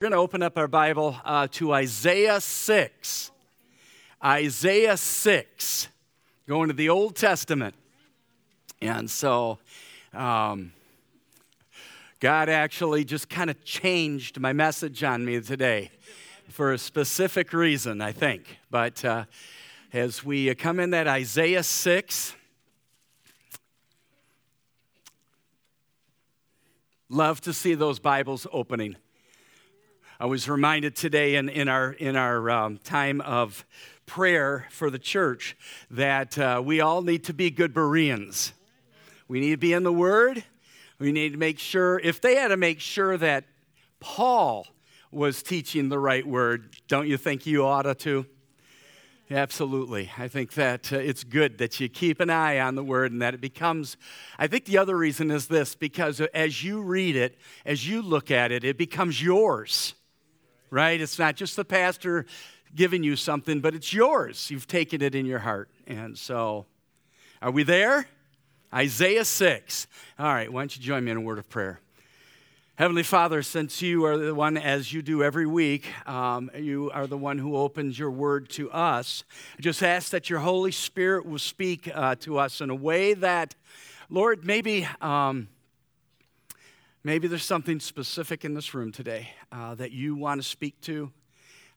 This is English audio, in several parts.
We're going to open up our Bible uh, to Isaiah 6. Isaiah 6, going to the Old Testament. And so, um, God actually just kind of changed my message on me today for a specific reason, I think. But uh, as we come in that Isaiah 6, love to see those Bibles opening. I was reminded today in, in our, in our um, time of prayer for the church that uh, we all need to be good Bereans. We need to be in the Word. We need to make sure, if they had to make sure that Paul was teaching the right word, don't you think you ought to? Absolutely. I think that uh, it's good that you keep an eye on the word and that it becomes. I think the other reason is this because as you read it, as you look at it, it becomes yours right? It's not just the pastor giving you something, but it's yours. You've taken it in your heart. And so, are we there? Isaiah 6. All right, why don't you join me in a word of prayer? Heavenly Father, since you are the one, as you do every week, um, you are the one who opens your word to us. I just ask that your Holy Spirit will speak uh, to us in a way that, Lord, maybe. Um, Maybe there's something specific in this room today uh, that you want to speak to.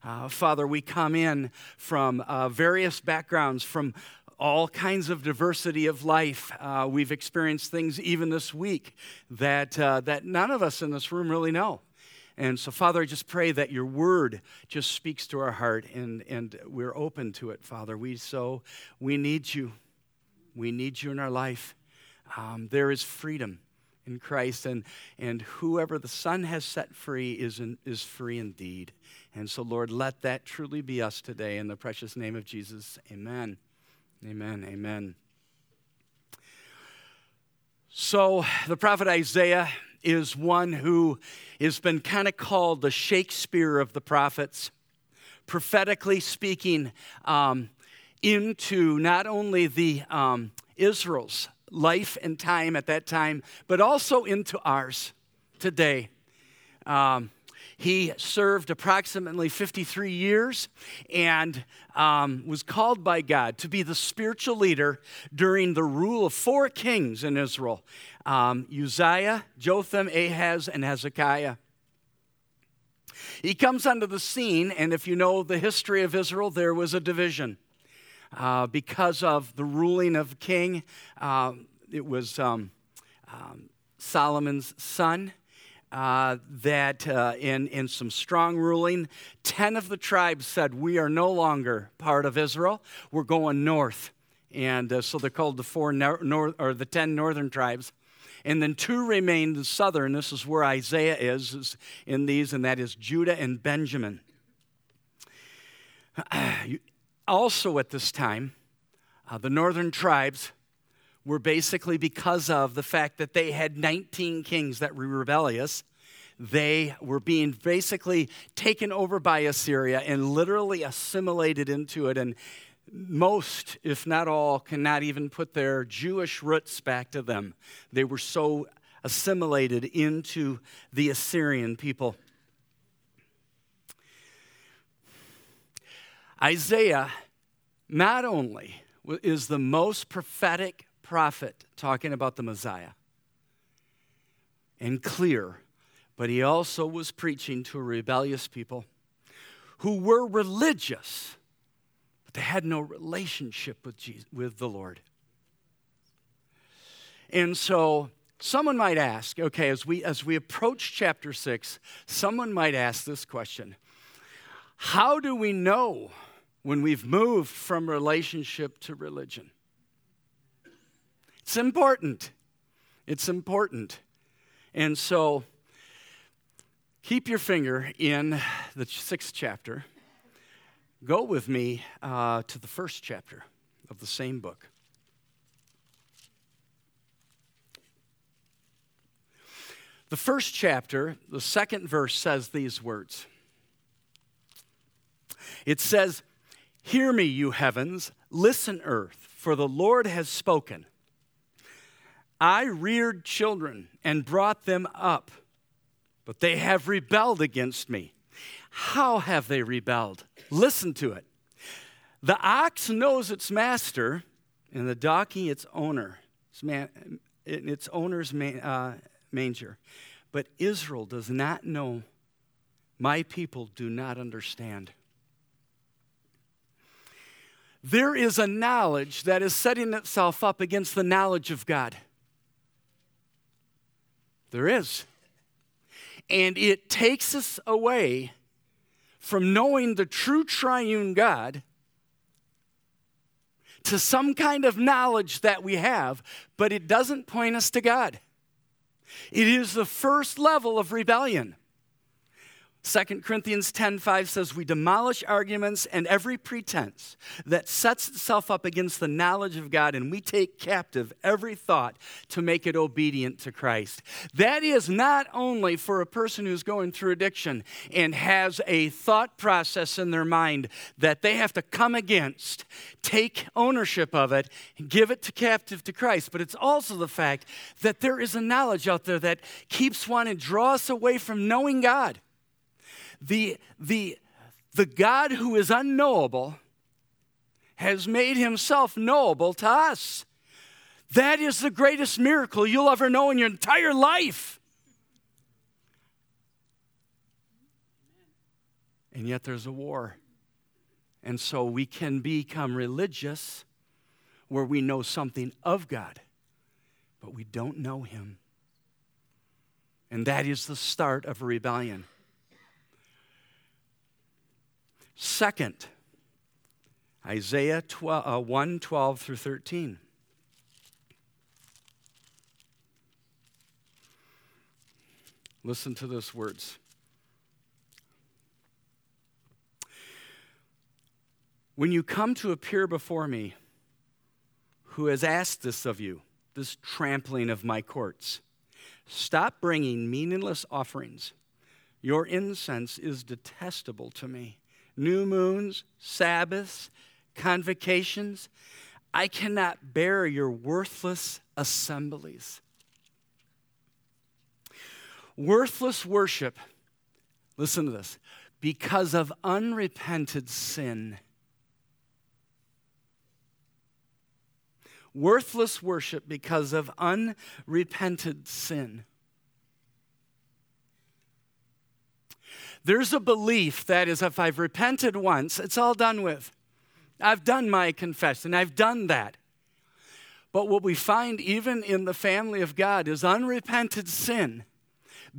Uh, Father, we come in from uh, various backgrounds, from all kinds of diversity of life. Uh, we've experienced things even this week that, uh, that none of us in this room really know. And so, Father, I just pray that your word just speaks to our heart and, and we're open to it, Father. We so we need you. We need you in our life. Um, there is freedom in Christ, and, and whoever the Son has set free is, in, is free indeed. And so, Lord, let that truly be us today. In the precious name of Jesus, amen. Amen. Amen. So, the prophet Isaiah is one who has been kind of called the Shakespeare of the prophets, prophetically speaking um, into not only the um, Israel's life and time at that time, but also into ours today. Um, he served approximately 53 years and um, was called by God to be the spiritual leader during the rule of four kings in Israel um, Uzziah, Jotham, Ahaz, and Hezekiah. He comes onto the scene, and if you know the history of Israel, there was a division uh, because of the ruling of king. Uh, it was um, um, Solomon's son. Uh, that uh, in, in some strong ruling, 10 of the tribes said, We are no longer part of Israel. We're going north. And uh, so they're called the four nor- or the 10 northern tribes. And then two remained the southern. This is where Isaiah is, is in these, and that is Judah and Benjamin. also at this time, uh, the northern tribes were basically because of the fact that they had 19 kings that were rebellious. They were being basically taken over by Assyria and literally assimilated into it. And most, if not all, cannot even put their Jewish roots back to them. They were so assimilated into the Assyrian people. Isaiah not only is the most prophetic prophet talking about the Messiah and clear, but he also was preaching to a rebellious people who were religious, but they had no relationship with, Jesus, with the Lord. And so someone might ask, okay, as we, as we approach chapter 6, someone might ask this question How do we know when we've moved from relationship to religion? It's important. It's important. And so keep your finger in the sixth chapter. Go with me uh, to the first chapter of the same book. The first chapter, the second verse says these words It says, Hear me, you heavens, listen, earth, for the Lord has spoken. I reared children and brought them up. but they have rebelled against me. How have they rebelled? Listen to it. The ox knows its master, and the donkey its owner, its, man, its owner's man, uh, manger. But Israel does not know. My people do not understand. There is a knowledge that is setting itself up against the knowledge of God. There is. And it takes us away from knowing the true triune God to some kind of knowledge that we have, but it doesn't point us to God. It is the first level of rebellion. 2 Corinthians 10:5 says we demolish arguments and every pretense that sets itself up against the knowledge of God and we take captive every thought to make it obedient to Christ. That is not only for a person who's going through addiction and has a thought process in their mind that they have to come against, take ownership of it, and give it to captive to Christ, but it's also the fact that there is a knowledge out there that keeps one and draws us away from knowing God the, the, the God who is unknowable has made himself knowable to us. That is the greatest miracle you'll ever know in your entire life. And yet there's a war. And so we can become religious where we know something of God, but we don't know Him. And that is the start of a rebellion. Second, Isaiah 12, uh, 1 12 through 13. Listen to those words. When you come to appear before me, who has asked this of you, this trampling of my courts? Stop bringing meaningless offerings. Your incense is detestable to me new moons, Sabbaths, convocations. I cannot bear your worthless assemblies. Worthless worship, listen to this, because of unrepented sin. Worthless worship because of unrepented sin. There's a belief that is if I've repented once, it's all done with. I've done my confession, I've done that. But what we find even in the family of God is unrepented sin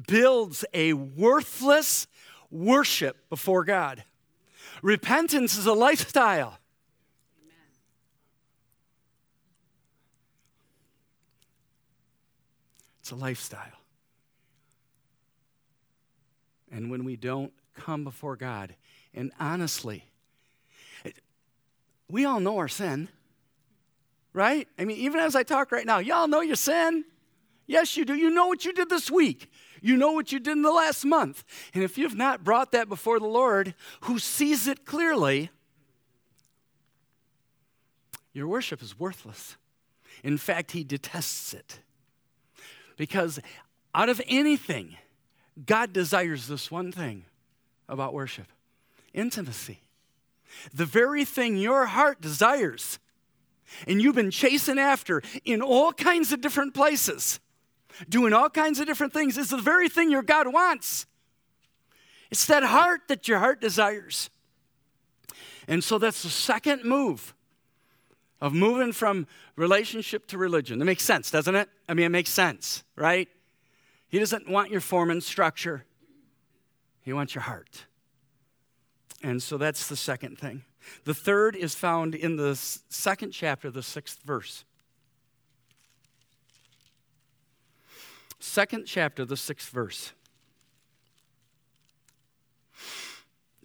builds a worthless worship before God. Repentance is a lifestyle. It's a lifestyle. And when we don't come before God, and honestly, we all know our sin, right? I mean, even as I talk right now, y'all know your sin. Yes, you do. You know what you did this week. You know what you did in the last month. And if you've not brought that before the Lord, who sees it clearly, your worship is worthless. In fact, he detests it. Because out of anything, God desires this one thing about worship intimacy. The very thing your heart desires, and you've been chasing after in all kinds of different places, doing all kinds of different things, is the very thing your God wants. It's that heart that your heart desires. And so that's the second move of moving from relationship to religion. That makes sense, doesn't it? I mean, it makes sense, right? He doesn't want your form and structure, He wants your heart. And so that's the second thing. The third is found in the second chapter, the sixth verse. Second chapter, the sixth verse.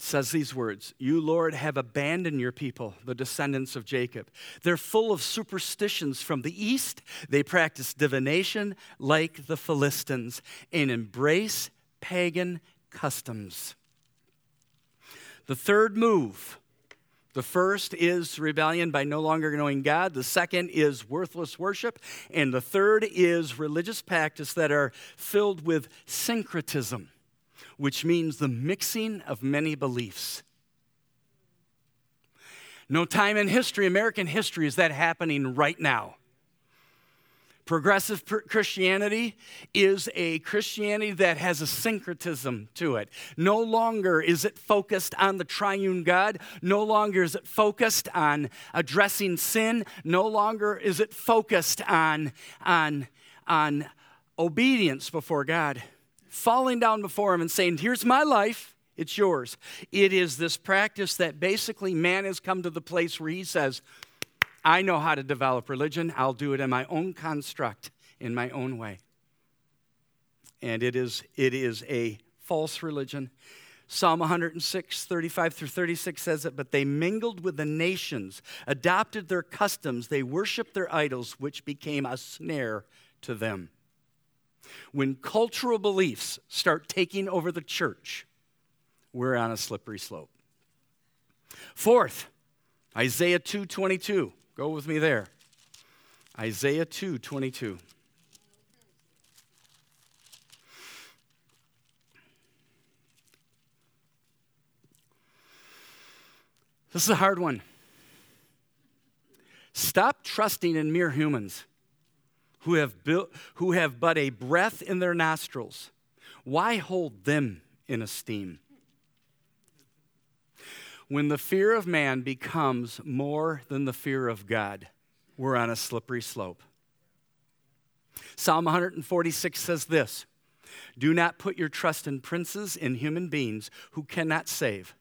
Says these words You, Lord, have abandoned your people, the descendants of Jacob. They're full of superstitions from the east. They practice divination like the Philistines and embrace pagan customs. The third move The first is rebellion by no longer knowing God. The second is worthless worship. And the third is religious practice that are filled with syncretism, which means the mixing of many beliefs. No time in history, American history, is that happening right now. Progressive Christianity is a Christianity that has a syncretism to it. No longer is it focused on the triune God. No longer is it focused on addressing sin. No longer is it focused on, on, on obedience before God. Falling down before Him and saying, Here's my life, it's yours. It is this practice that basically man has come to the place where he says, I know how to develop religion. I'll do it in my own construct, in my own way. And it is, it is a false religion. Psalm 106, 35 through 36 says it, but they mingled with the nations, adopted their customs, they worshiped their idols, which became a snare to them. When cultural beliefs start taking over the church, we're on a slippery slope. Fourth, Isaiah 2:22. Go with me there. Isaiah 2:22. This is a hard one. Stop trusting in mere humans who have, built, who have but a breath in their nostrils. Why hold them in esteem? When the fear of man becomes more than the fear of God, we're on a slippery slope. Psalm 146 says this Do not put your trust in princes, in human beings who cannot save.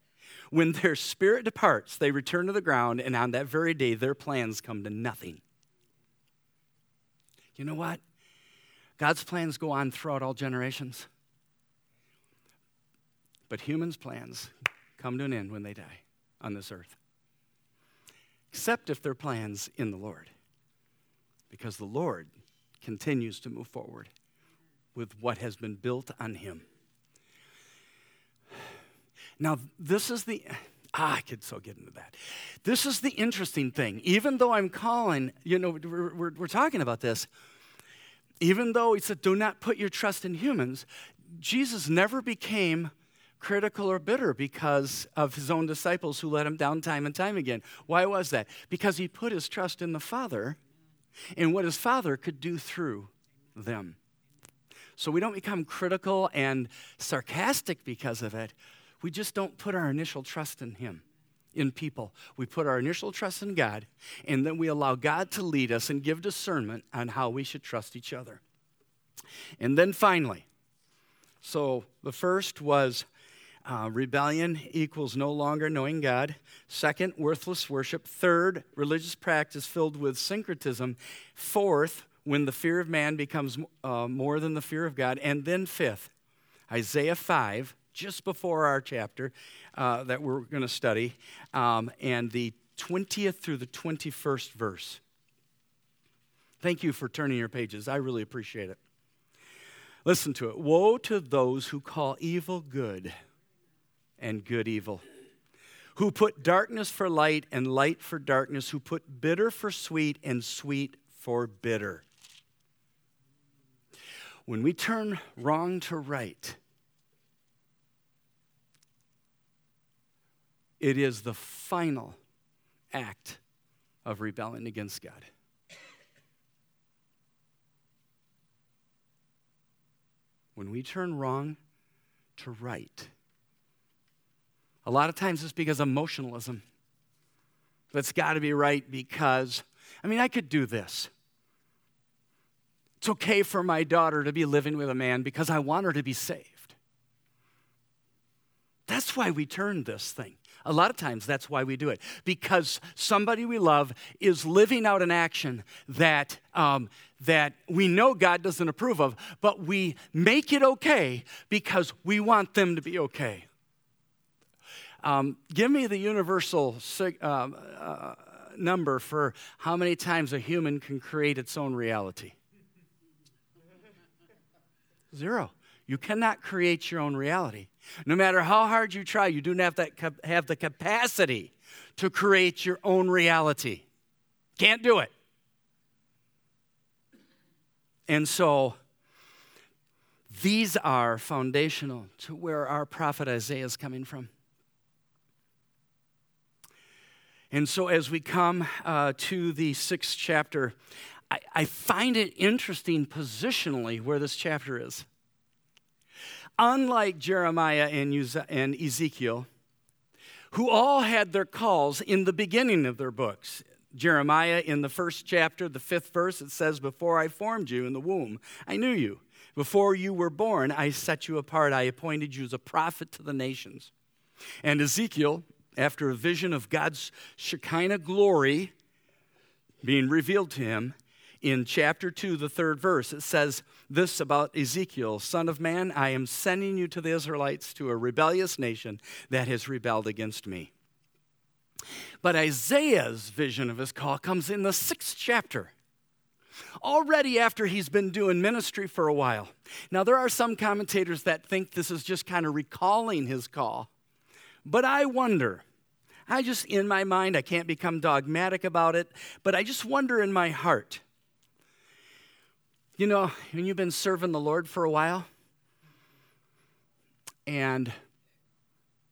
When their spirit departs, they return to the ground, and on that very day, their plans come to nothing. You know what? God's plans go on throughout all generations. But humans' plans come to an end when they die on this earth. Except if their plans in the Lord. Because the Lord continues to move forward with what has been built on him. Now, this is the ah, I could so get into that. This is the interesting thing. Even though I'm calling, you know, we're, we're, we're talking about this, even though he said, do not put your trust in humans, Jesus never became critical or bitter because of his own disciples who let him down time and time again. Why was that? Because he put his trust in the Father and what his Father could do through them. So we don't become critical and sarcastic because of it. We just don't put our initial trust in him in people. We put our initial trust in God, and then we allow God to lead us and give discernment on how we should trust each other. And then finally, so the first was uh, rebellion equals no longer knowing God. Second, worthless worship. Third, religious practice filled with syncretism. Fourth, when the fear of man becomes uh, more than the fear of God. And then fifth, Isaiah 5, just before our chapter uh, that we're going to study, um, and the 20th through the 21st verse. Thank you for turning your pages. I really appreciate it. Listen to it. Woe to those who call evil good and good evil, who put darkness for light and light for darkness, who put bitter for sweet and sweet for bitter. When we turn wrong to right, it is the final act of rebelling against God. When we turn wrong to right, a lot of times it's because emotionalism. That's got to be right because, I mean, I could do this. It's okay for my daughter to be living with a man because I want her to be saved. That's why we turn this thing. A lot of times that's why we do it. Because somebody we love is living out an action that, um, that we know God doesn't approve of, but we make it okay because we want them to be okay. Um, give me the universal uh, uh, number for how many times a human can create its own reality. Zero. You cannot create your own reality. No matter how hard you try, you do not have, that, have the capacity to create your own reality. Can't do it. And so, these are foundational to where our prophet Isaiah is coming from. And so, as we come uh, to the sixth chapter, I, I find it interesting positionally where this chapter is. Unlike Jeremiah and, and Ezekiel, who all had their calls in the beginning of their books. Jeremiah, in the first chapter, the fifth verse, it says, Before I formed you in the womb, I knew you. Before you were born, I set you apart. I appointed you as a prophet to the nations. And Ezekiel, after a vision of God's Shekinah glory being revealed to him, in chapter 2, the third verse, it says this about Ezekiel Son of man, I am sending you to the Israelites, to a rebellious nation that has rebelled against me. But Isaiah's vision of his call comes in the sixth chapter, already after he's been doing ministry for a while. Now, there are some commentators that think this is just kind of recalling his call, but I wonder. I just, in my mind, I can't become dogmatic about it, but I just wonder in my heart you know, when you've been serving the Lord for a while and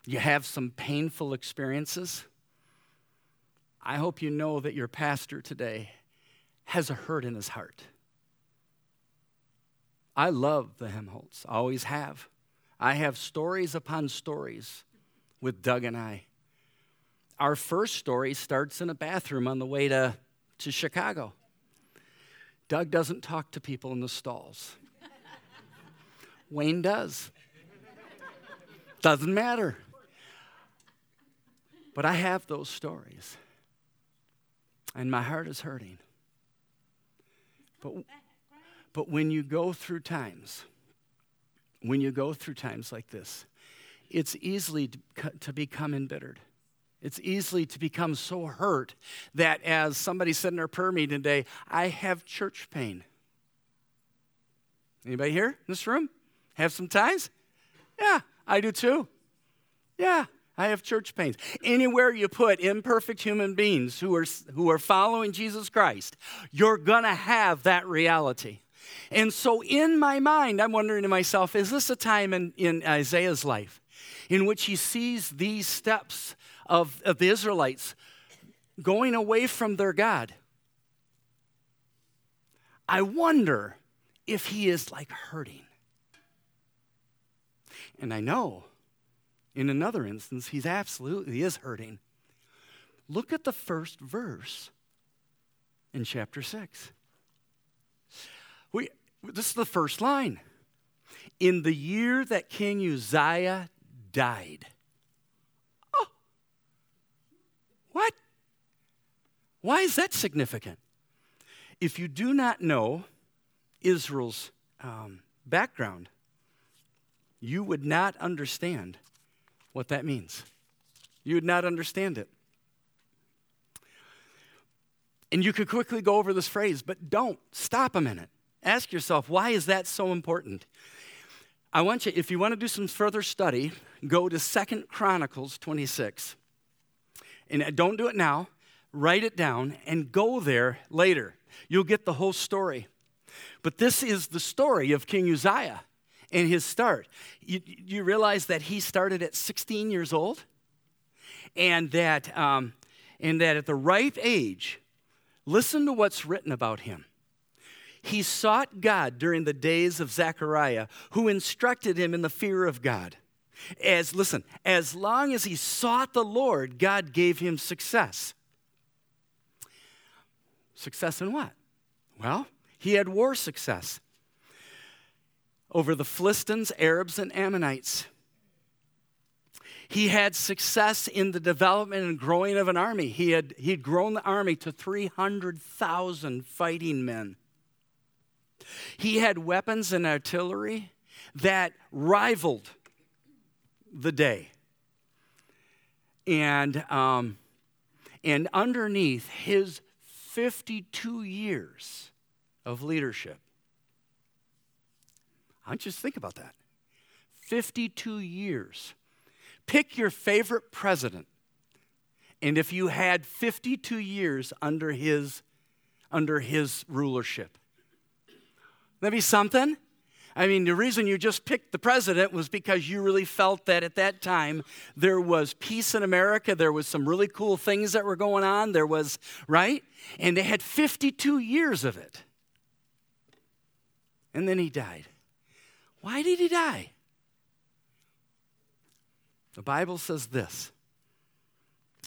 you have some painful experiences, I hope you know that your pastor today has a hurt in his heart. I love the Hemholtz, always have. I have stories upon stories with Doug and I. Our first story starts in a bathroom on the way to, to Chicago. Doug doesn't talk to people in the stalls. Wayne does. Doesn't matter. But I have those stories. And my heart is hurting. But, but when you go through times, when you go through times like this, it's easily to, become embittered. It's easily to become so hurt that, as somebody said in our prayer meeting today, I have church pain. Anybody here in this room have some times? Yeah, I do too. Yeah, I have church pains. Anywhere you put imperfect human beings who are, who are following Jesus Christ, you're going to have that reality. And so, in my mind, I'm wondering to myself, is this a time in, in Isaiah's life in which he sees these steps of, of the Israelites going away from their God. I wonder if he is like hurting. And I know in another instance, he's absolutely is hurting. Look at the first verse in chapter 6. We, this is the first line. In the year that King Uzziah died. What? Why is that significant? If you do not know Israel's um, background, you would not understand what that means. You would not understand it. And you could quickly go over this phrase, but don't. Stop a minute. Ask yourself, why is that so important? I want you, if you want to do some further study, go to Second Chronicles 26 and don't do it now, write it down and go there later. You'll get the whole story. But this is the story of King Uzziah and his start. You, you realize that he started at 16 years old? And that, um, and that at the ripe age, listen to what's written about him. He sought God during the days of Zechariah, who instructed him in the fear of God. As, listen, as long as he sought the Lord, God gave him success. Success in what? Well, he had war success over the Philistines, Arabs, and Ammonites. He had success in the development and growing of an army. He had he'd grown the army to 300,000 fighting men. He had weapons and artillery that rivaled the day. And, um, and underneath his 52 years of leadership, I just think about that. 52 years. Pick your favorite president. And if you had 52 years under his, under his rulership, that be something? I mean, the reason you just picked the president was because you really felt that at that time there was peace in America. There was some really cool things that were going on. There was, right? And they had 52 years of it. And then he died. Why did he die? The Bible says this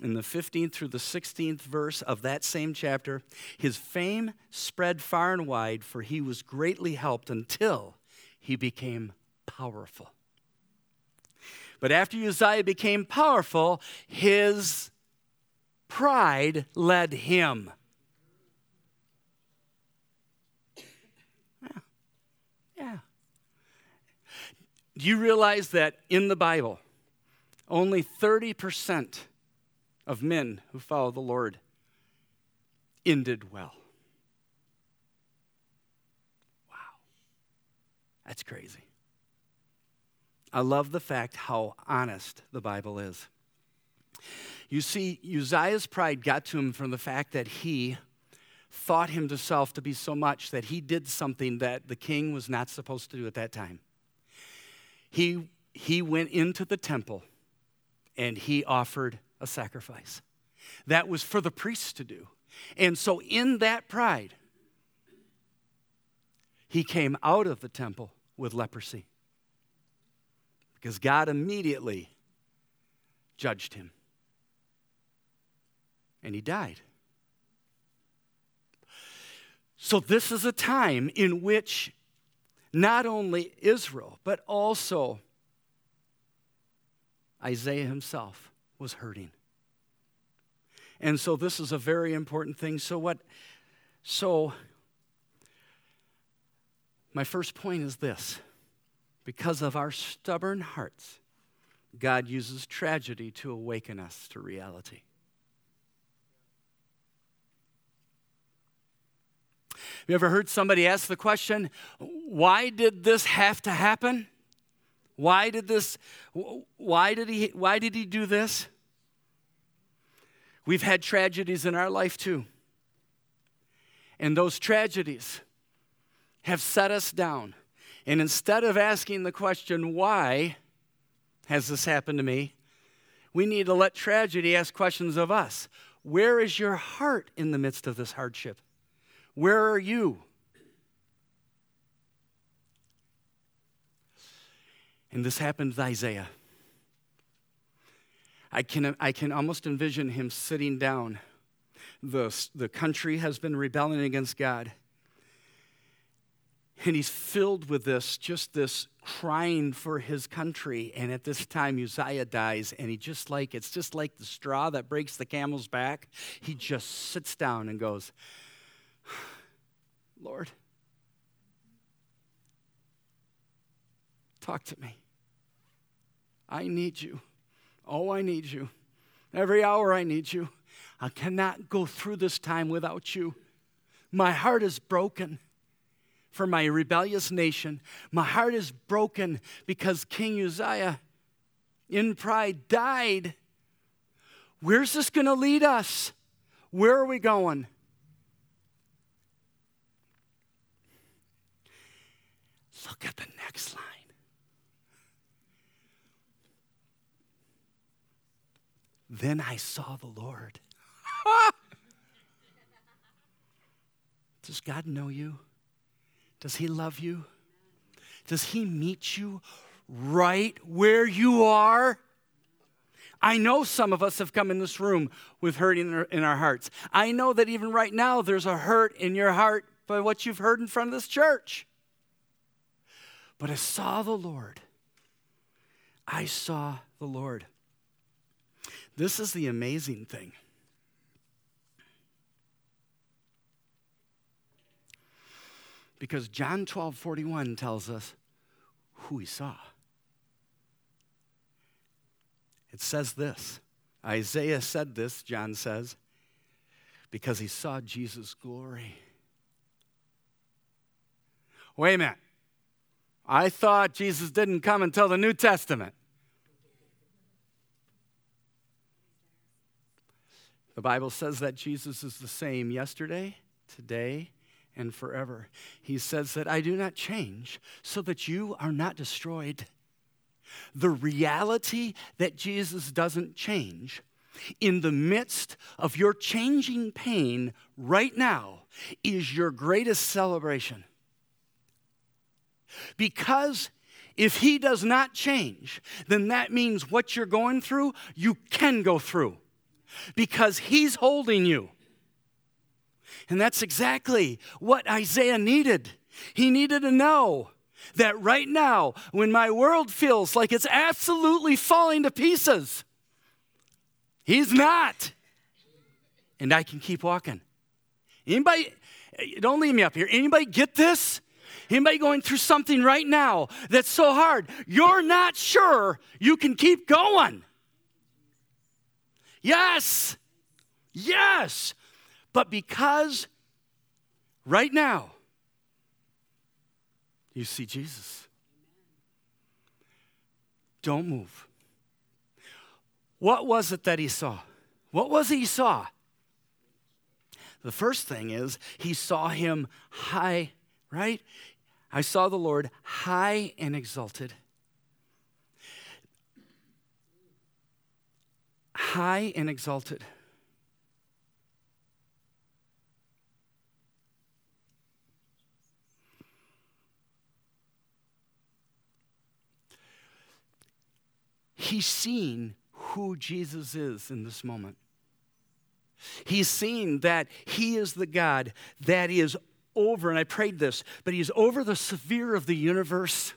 in the 15th through the 16th verse of that same chapter his fame spread far and wide, for he was greatly helped until he became powerful. But after Uzziah became powerful, his pride led him. Yeah. yeah. Do you realize that in the Bible, only 30% of men who follow the Lord ended well? That's crazy. I love the fact how honest the Bible is. You see, Uzziah's pride got to him from the fact that he thought himself to be so much that he did something that the king was not supposed to do at that time. He, he went into the temple and he offered a sacrifice. That was for the priests to do. And so, in that pride, he came out of the temple with leprosy because God immediately judged him. And he died. So, this is a time in which not only Israel, but also Isaiah himself was hurting. And so, this is a very important thing. So, what? So, my first point is this because of our stubborn hearts, God uses tragedy to awaken us to reality. Have You ever heard somebody ask the question, why did this have to happen? Why did this why did he why did he do this? We've had tragedies in our life too. And those tragedies have set us down. And instead of asking the question, why has this happened to me? We need to let tragedy ask questions of us. Where is your heart in the midst of this hardship? Where are you? And this happened to Isaiah. I can, I can almost envision him sitting down. The, the country has been rebelling against God. And he's filled with this, just this crying for his country. And at this time, Uzziah dies, and he just like, it's just like the straw that breaks the camel's back. He just sits down and goes, Lord, talk to me. I need you. Oh, I need you. Every hour I need you. I cannot go through this time without you. My heart is broken for my rebellious nation. My heart is broken because King Uzziah, in pride, died. Where's this going to lead us? Where are we going? Look at the next line. Then I saw the Lord. Does God know you? Does He love you? Does He meet you right where you are? I know some of us have come in this room with hurt in our, in our hearts. I know that even right now there's a hurt in your heart by what you've heard in front of this church. But I saw the Lord. I saw the Lord. This is the amazing thing. Because John 12 41 tells us who he saw. It says this Isaiah said this, John says, because he saw Jesus' glory. Wait a minute. I thought Jesus didn't come until the New Testament. The Bible says that Jesus is the same yesterday, today, and forever. He says that I do not change so that you are not destroyed. The reality that Jesus doesn't change in the midst of your changing pain right now is your greatest celebration. Because if he does not change, then that means what you're going through, you can go through because he's holding you. And that's exactly what Isaiah needed. He needed to know that right now, when my world feels like it's absolutely falling to pieces, he's not. And I can keep walking. Anybody, don't leave me up here. Anybody get this? Anybody going through something right now that's so hard, you're not sure you can keep going. Yes, yes. But because right now you see Jesus, don't move. What was it that he saw? What was it he saw? The first thing is he saw him high, right? I saw the Lord high and exalted. High and exalted. He's seen who Jesus is in this moment. He's seen that He is the God that is over, and I prayed this, but He's over the sphere of the universe.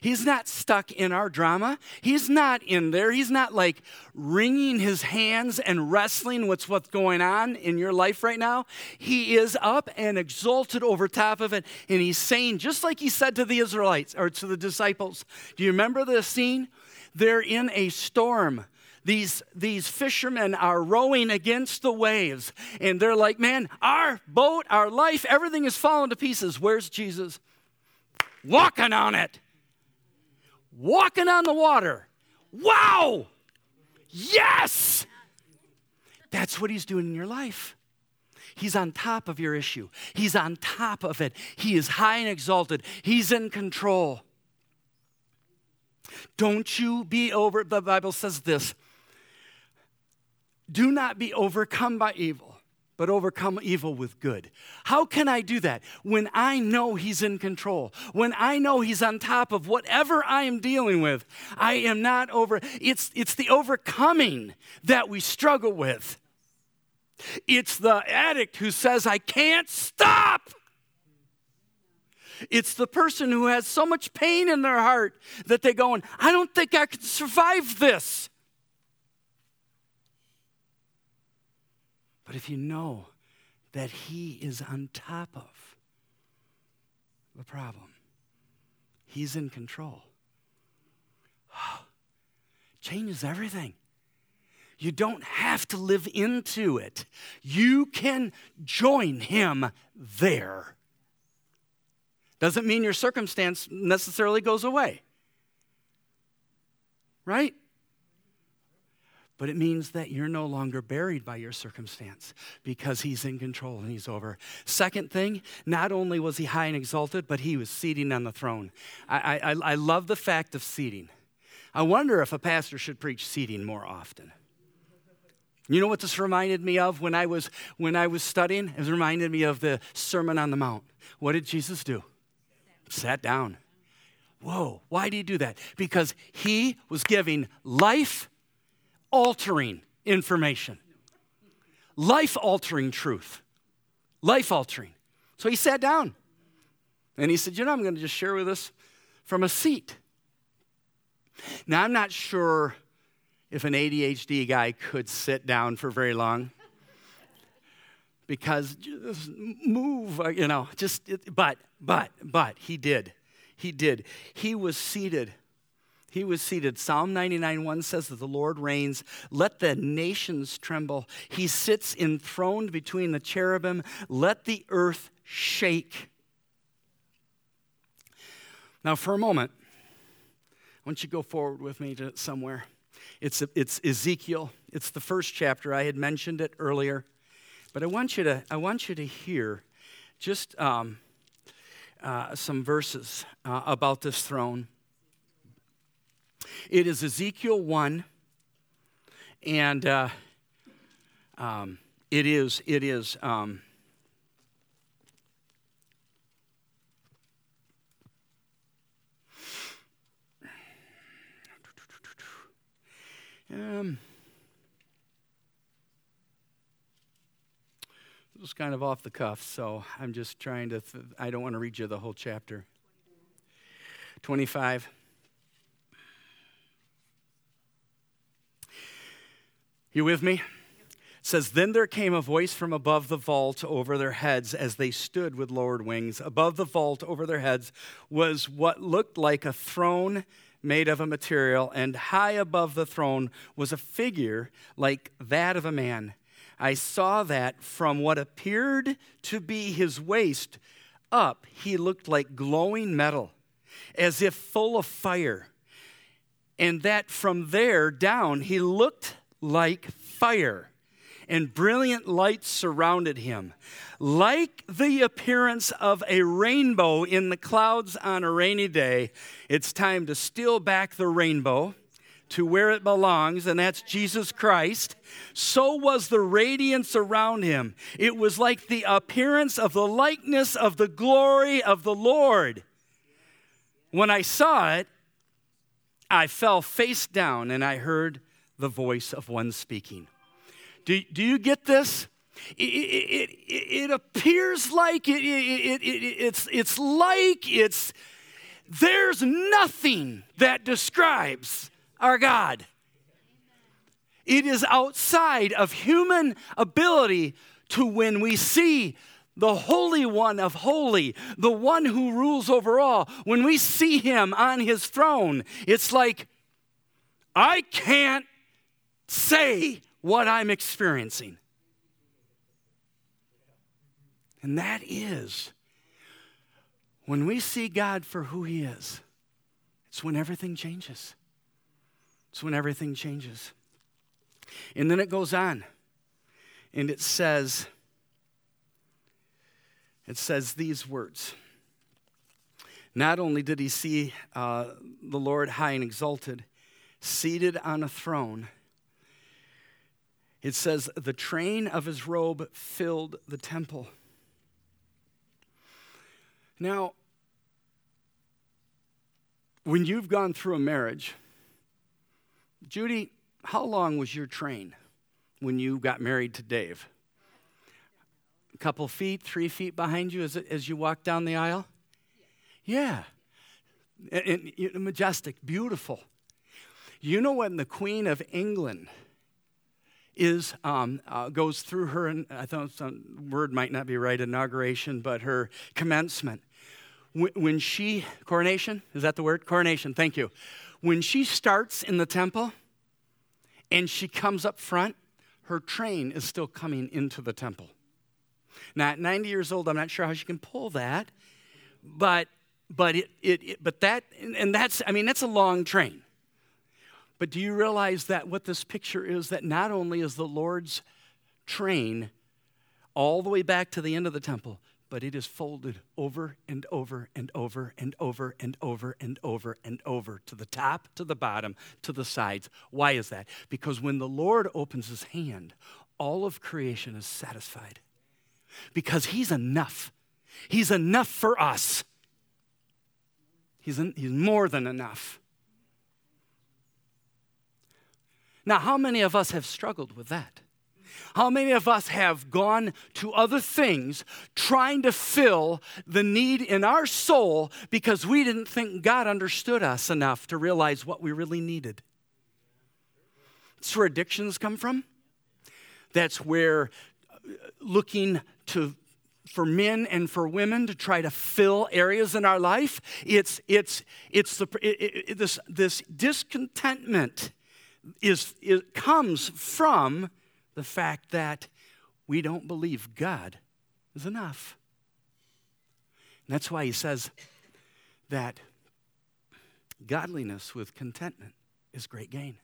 He's not stuck in our drama. He's not in there. He's not like wringing his hands and wrestling with what's going on in your life right now. He is up and exalted over top of it. And he's saying, just like he said to the Israelites or to the disciples, do you remember this scene? They're in a storm these, these fishermen are rowing against the waves, and they're like, Man, our boat, our life, everything is falling to pieces. Where's Jesus? Walking on it, walking on the water. Wow! Yes! That's what he's doing in your life. He's on top of your issue. He's on top of it. He is high and exalted. He's in control. Don't you be over, the Bible says this do not be overcome by evil, but overcome evil with good. How can I do that? When I know He's in control, when I know He's on top of whatever I am dealing with, I am not over. It's, it's the overcoming that we struggle with. It's the addict who says, I can't stop. It's the person who has so much pain in their heart that they're going, I don't think I can survive this. But if you know that He is on top of the problem, He's in control, changes everything. You don't have to live into it. You can join him there. Doesn't mean your circumstance necessarily goes away. Right? but it means that you're no longer buried by your circumstance because he's in control and he's over. Second thing, not only was he high and exalted, but he was seating on the throne. I, I, I love the fact of seating. I wonder if a pastor should preach seating more often. You know what this reminded me of when I was when I was studying? It reminded me of the Sermon on the Mount. What did Jesus do? Sat down. Whoa, why did he do that? Because he was giving life altering information, life altering truth, life altering. So he sat down and he said, You know, I'm going to just share with us from a seat. Now, I'm not sure if an ADHD guy could sit down for very long because just move, uh, you know, just, but, but, but he did. He did. He was seated he was seated. Psalm 99 1 says that the Lord reigns. Let the nations tremble. He sits enthroned between the cherubim. Let the earth shake. Now, for a moment, I want you to go forward with me to somewhere. It's, it's Ezekiel. It's the first chapter. I had mentioned it earlier. But I want you to, I want you to hear just um, uh, some verses uh, about this throne. It is Ezekiel 1, and uh, um, it is, it is, um, um was kind of off the cuff, so I'm just trying to, th- I don't want to read you the whole chapter. 25. You with me? It says, Then there came a voice from above the vault over their heads as they stood with lowered wings. Above the vault over their heads was what looked like a throne made of a material, and high above the throne was a figure like that of a man. I saw that from what appeared to be his waist up, he looked like glowing metal, as if full of fire. And that from there down, he looked like fire, and brilliant lights surrounded him. Like the appearance of a rainbow in the clouds on a rainy day, it's time to steal back the rainbow to where it belongs, and that's Jesus Christ, so was the radiance around him. It was like the appearance of the likeness of the glory of the Lord. When I saw it, I fell face down and I heard the voice of one speaking. Do, do you get this? It, it, it, it appears like it, it, it, it's, it's like it's, there's nothing that describes our God. It is outside of human ability to when we see the Holy One of Holy, the one who rules over all, when we see him on his throne, it's like, I can't say what I'm experiencing. And that is when we see God for who he is, it's when everything changes. It's when everything changes. And then it goes on and it says, it says these words. Not only did he see uh, the Lord high and exalted, seated on a throne, it says, the train of his robe filled the temple. Now, when you've gone through a marriage, Judy, how long was your train when you got married to Dave? A couple feet, three feet behind you as, as you walked down the aisle? Yeah. And, and, majestic, beautiful. You know when the Queen of England is um, uh, goes through her, I thought some word might not be right, inauguration, but her commencement. When she coronation is that the word coronation? Thank you when she starts in the temple and she comes up front, her train is still coming into the temple. Now, at 90 years old, I'm not sure how she can pull that, but but it, it, it but that and that's I mean that's a long train. But do you realize that what this picture is that not only is the Lord's train all the way back to the end of the temple, but it is folded over and over and over and over and over and over and over to the top, to the bottom, to the sides. Why is that? Because when the Lord opens his hand, all of creation is satisfied. Because he's enough. He's enough for us. He's, he's more than enough. Now, how many of us have struggled with that? How many of us have gone to other things trying to fill the need in our soul because we didn't think God understood us enough to realize what we really needed? That's where addictions come from. That's where uh, looking to for men and for women to try to fill areas in our life. It's, it's, it's the, it, it, this, this discontentment is, it comes from the fact that we don't believe God is enough. And that's why he says that Godliness with contentment is great gain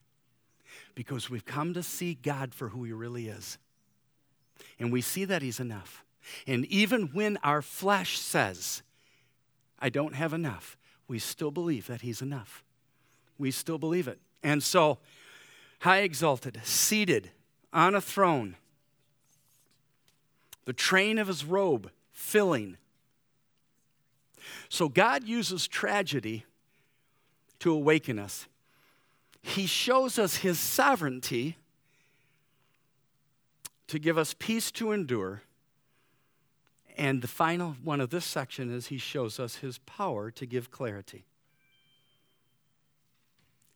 because we've come to see God for who He really is. And we see that He's enough. And even when our flesh says, I don't have enough, we still believe that He's enough. We still believe it. And so, high exalted, seated on a throne, the train of His robe filling. So, God uses tragedy to awaken us. He shows us His sovereignty to give us peace to endure. And the final one of this section is He shows us His power to give clarity.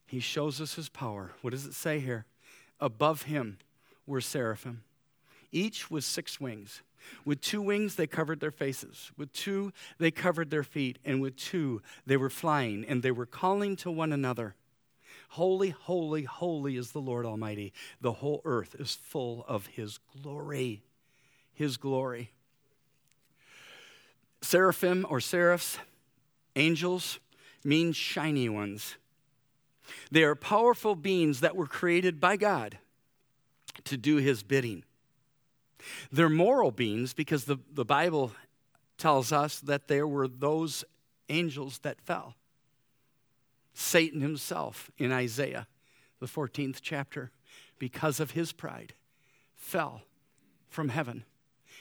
He shows us His power. What does it say here? Above Him were seraphim, each with six wings. With two wings, they covered their faces. With two, they covered their feet. And with two, they were flying, and they were calling to one another Holy, holy, holy is the Lord Almighty. The whole earth is full of His glory. His glory. Seraphim or seraphs, angels, mean shiny ones. They are powerful beings that were created by God to do His bidding. They're moral beings because the, the Bible tells us that there were those angels that fell. Satan himself in Isaiah, the 14th chapter, because of his pride, fell from heaven.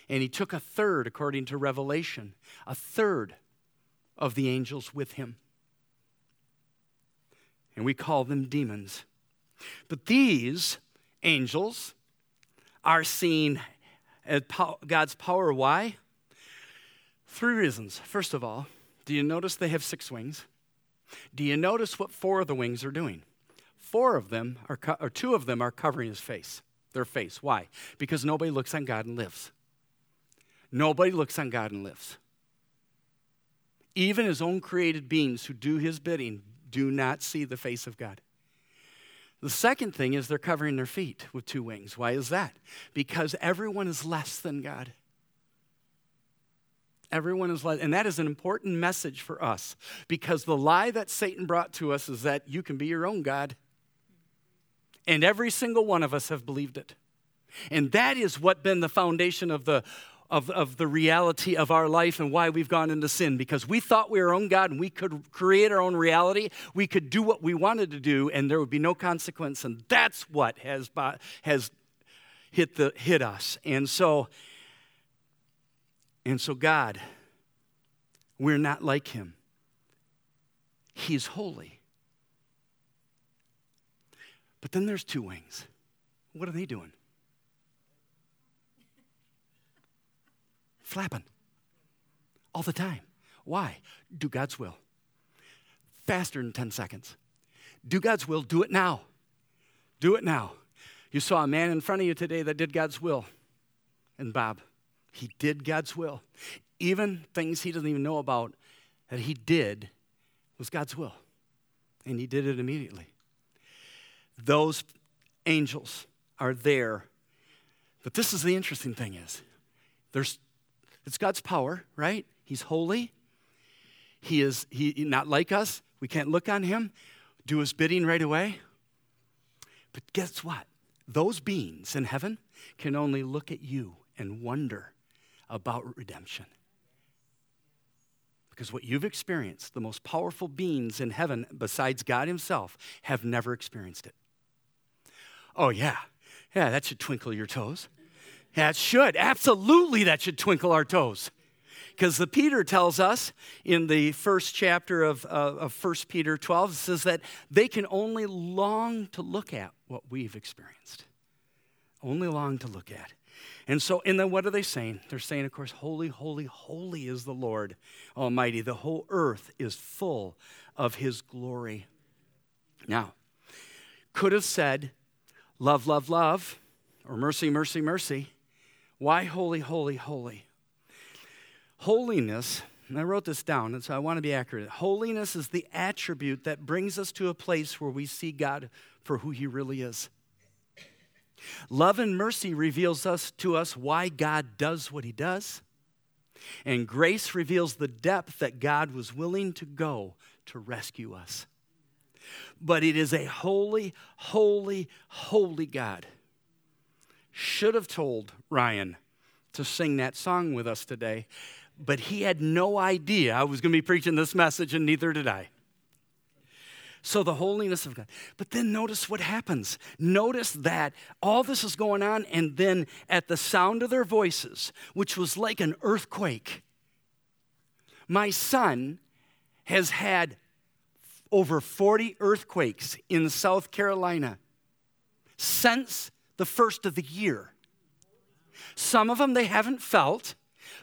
And he took a third, according to Revelation, a third of the angels with him. And we call them demons. But these angels are seen God's power. Why? Three reasons. First of all, do you notice they have six wings? Do you notice what four of the wings are doing? Four of them are, co- or two of them are covering his face, their face. Why? Because nobody looks on God and lives. Nobody looks on God and lives. Even his own created beings who do his bidding do not see the face of God. The second thing is they're covering their feet with two wings. Why is that? Because everyone is less than God. Everyone is less, and that is an important message for us because the lie that Satan brought to us is that you can be your own God. And every single one of us have believed it. And that is what been the foundation of the of, of the reality of our life and why we've gone into sin because we thought we were our own God and we could create our own reality. We could do what we wanted to do and there would be no consequence. And that's what has, has hit, the, hit us. And so, and so, God, we're not like Him. He's holy. But then there's two wings. What are they doing? Flapping all the time. Why? Do God's will. Faster than 10 seconds. Do God's will, do it now. Do it now. You saw a man in front of you today that did God's will. And Bob, he did God's will. Even things he doesn't even know about that he did was God's will. And he did it immediately. Those angels are there. But this is the interesting thing is there's it's God's power, right? He's holy. He is he not like us. We can't look on him, do his bidding right away. But guess what? Those beings in heaven can only look at you and wonder about redemption. Because what you've experienced, the most powerful beings in heaven besides God Himself have never experienced it. Oh, yeah. Yeah, that should twinkle your toes. That should. Absolutely, that should twinkle our toes. Because the Peter tells us in the first chapter of, uh, of 1 Peter 12, says that they can only long to look at what we've experienced. Only long to look at. And so, and then what are they saying? They're saying, of course, holy, holy, holy is the Lord Almighty. The whole earth is full of his glory. Now, could have said, love, love, love, or mercy, mercy, mercy. Why holy, holy, holy? Holiness, and I wrote this down, and so I want to be accurate. Holiness is the attribute that brings us to a place where we see God for who He really is. Love and mercy reveals us to us why God does what He does. And grace reveals the depth that God was willing to go to rescue us. but it is a holy, holy, holy God. Should have told Ryan to sing that song with us today, but he had no idea I was going to be preaching this message, and neither did I. So, the holiness of God. But then notice what happens. Notice that all this is going on, and then at the sound of their voices, which was like an earthquake, my son has had over 40 earthquakes in South Carolina since the first of the year. Some of them they haven't felt,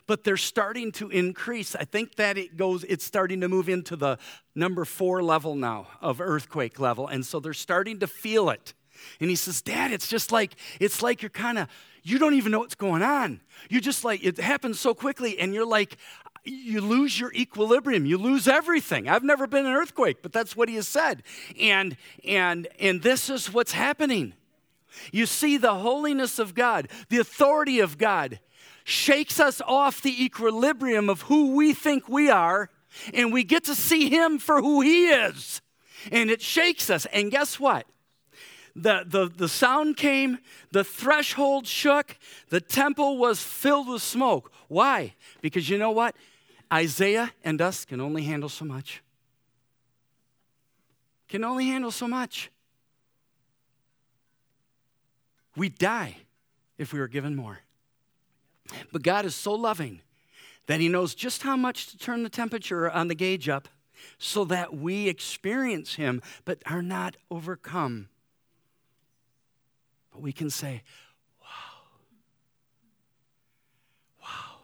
but they're starting to increase. I think that it goes, it's starting to move into the number four level now of earthquake level. And so they're starting to feel it. And he says, Dad, it's just like, it's like you're kind of, you don't even know what's going on. You just like, it happens so quickly, and you're like, you lose your equilibrium you lose everything i've never been in an earthquake but that's what he has said and and and this is what's happening you see the holiness of god the authority of god shakes us off the equilibrium of who we think we are and we get to see him for who he is and it shakes us and guess what the, the, the sound came, the threshold shook, the temple was filled with smoke. Why? Because you know what? Isaiah and us can only handle so much. Can only handle so much. We'd die if we were given more. But God is so loving that He knows just how much to turn the temperature on the gauge up so that we experience Him but are not overcome. But we can say, Wow, wow,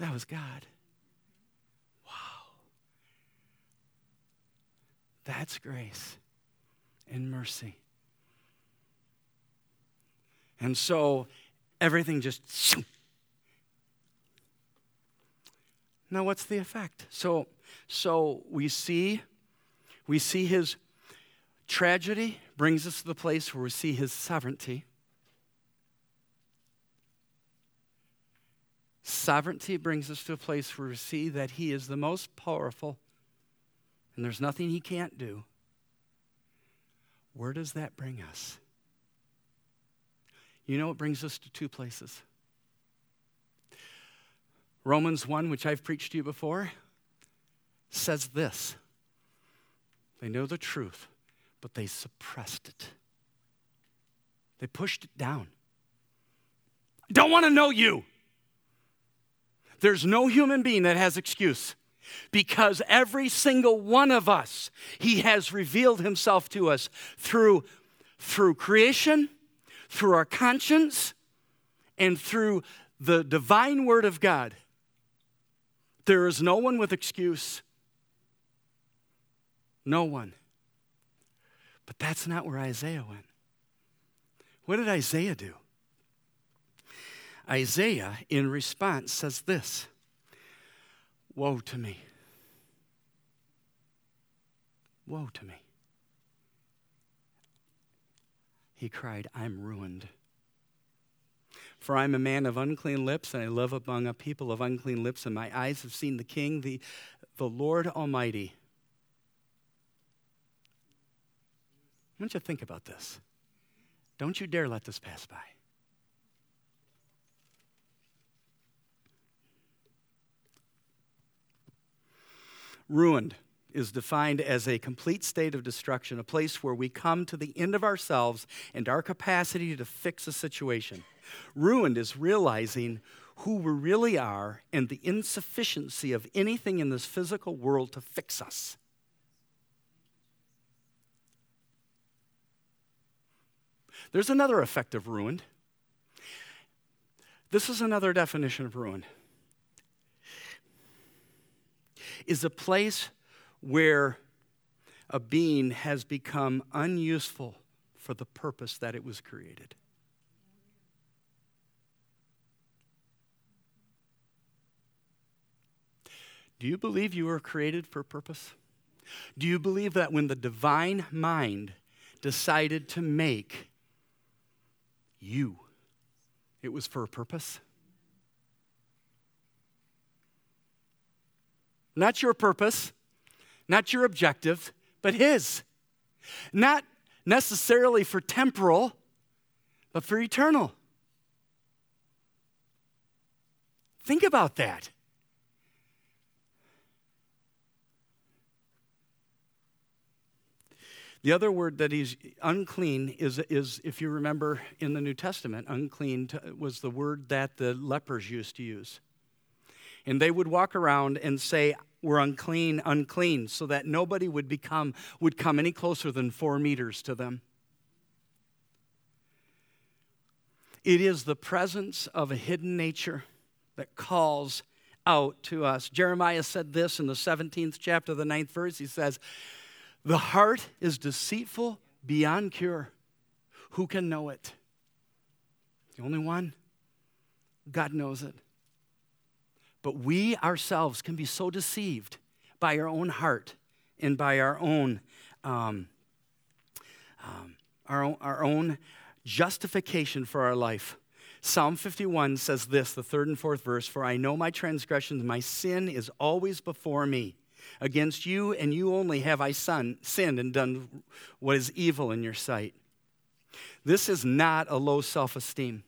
that was God. Wow, that's grace and mercy. And so everything just. Now, what's the effect? So, so we see, we see his tragedy brings us to the place where we see his sovereignty. Sovereignty brings us to a place where we see that he is the most powerful and there's nothing he can't do, where does that bring us? You know, it brings us to two places. Romans 1, which I've preached to you before, says this They know the truth, but they suppressed it. They pushed it down. I don't want to know you. There's no human being that has excuse because every single one of us, He has revealed Himself to us through, through creation, through our conscience, and through the divine Word of God. There is no one with excuse. No one. But that's not where Isaiah went. What did Isaiah do? Isaiah, in response, says this Woe to me. Woe to me. He cried, I'm ruined. For I'm a man of unclean lips, and I live among a people of unclean lips, and my eyes have seen the King, the, the Lord Almighty. I want you to think about this. Don't you dare let this pass by. Ruined is defined as a complete state of destruction, a place where we come to the end of ourselves and our capacity to fix a situation. Ruined is realizing who we really are and the insufficiency of anything in this physical world to fix us. There's another effect of ruined. This is another definition of ruined is a place where a being has become unuseful for the purpose that it was created. Do you believe you were created for a purpose? Do you believe that when the divine mind decided to make you, it was for a purpose? Not your purpose, not your objective, but His. not necessarily for temporal, but for eternal. Think about that. The other word that he's unclean is, is, if you remember in the New Testament, unclean was the word that the lepers used to use. And they would walk around and say, We're unclean, unclean, so that nobody would become would come any closer than four meters to them. It is the presence of a hidden nature that calls out to us. Jeremiah said this in the 17th chapter, the ninth verse. He says, the heart is deceitful beyond cure. Who can know it? The only one? God knows it. But we ourselves can be so deceived by our own heart and by our own, um, um, our, own our own justification for our life. Psalm 51 says this, the third and fourth verse For I know my transgressions, my sin is always before me. Against you and you only have I son, sinned and done what is evil in your sight. This is not a low self esteem.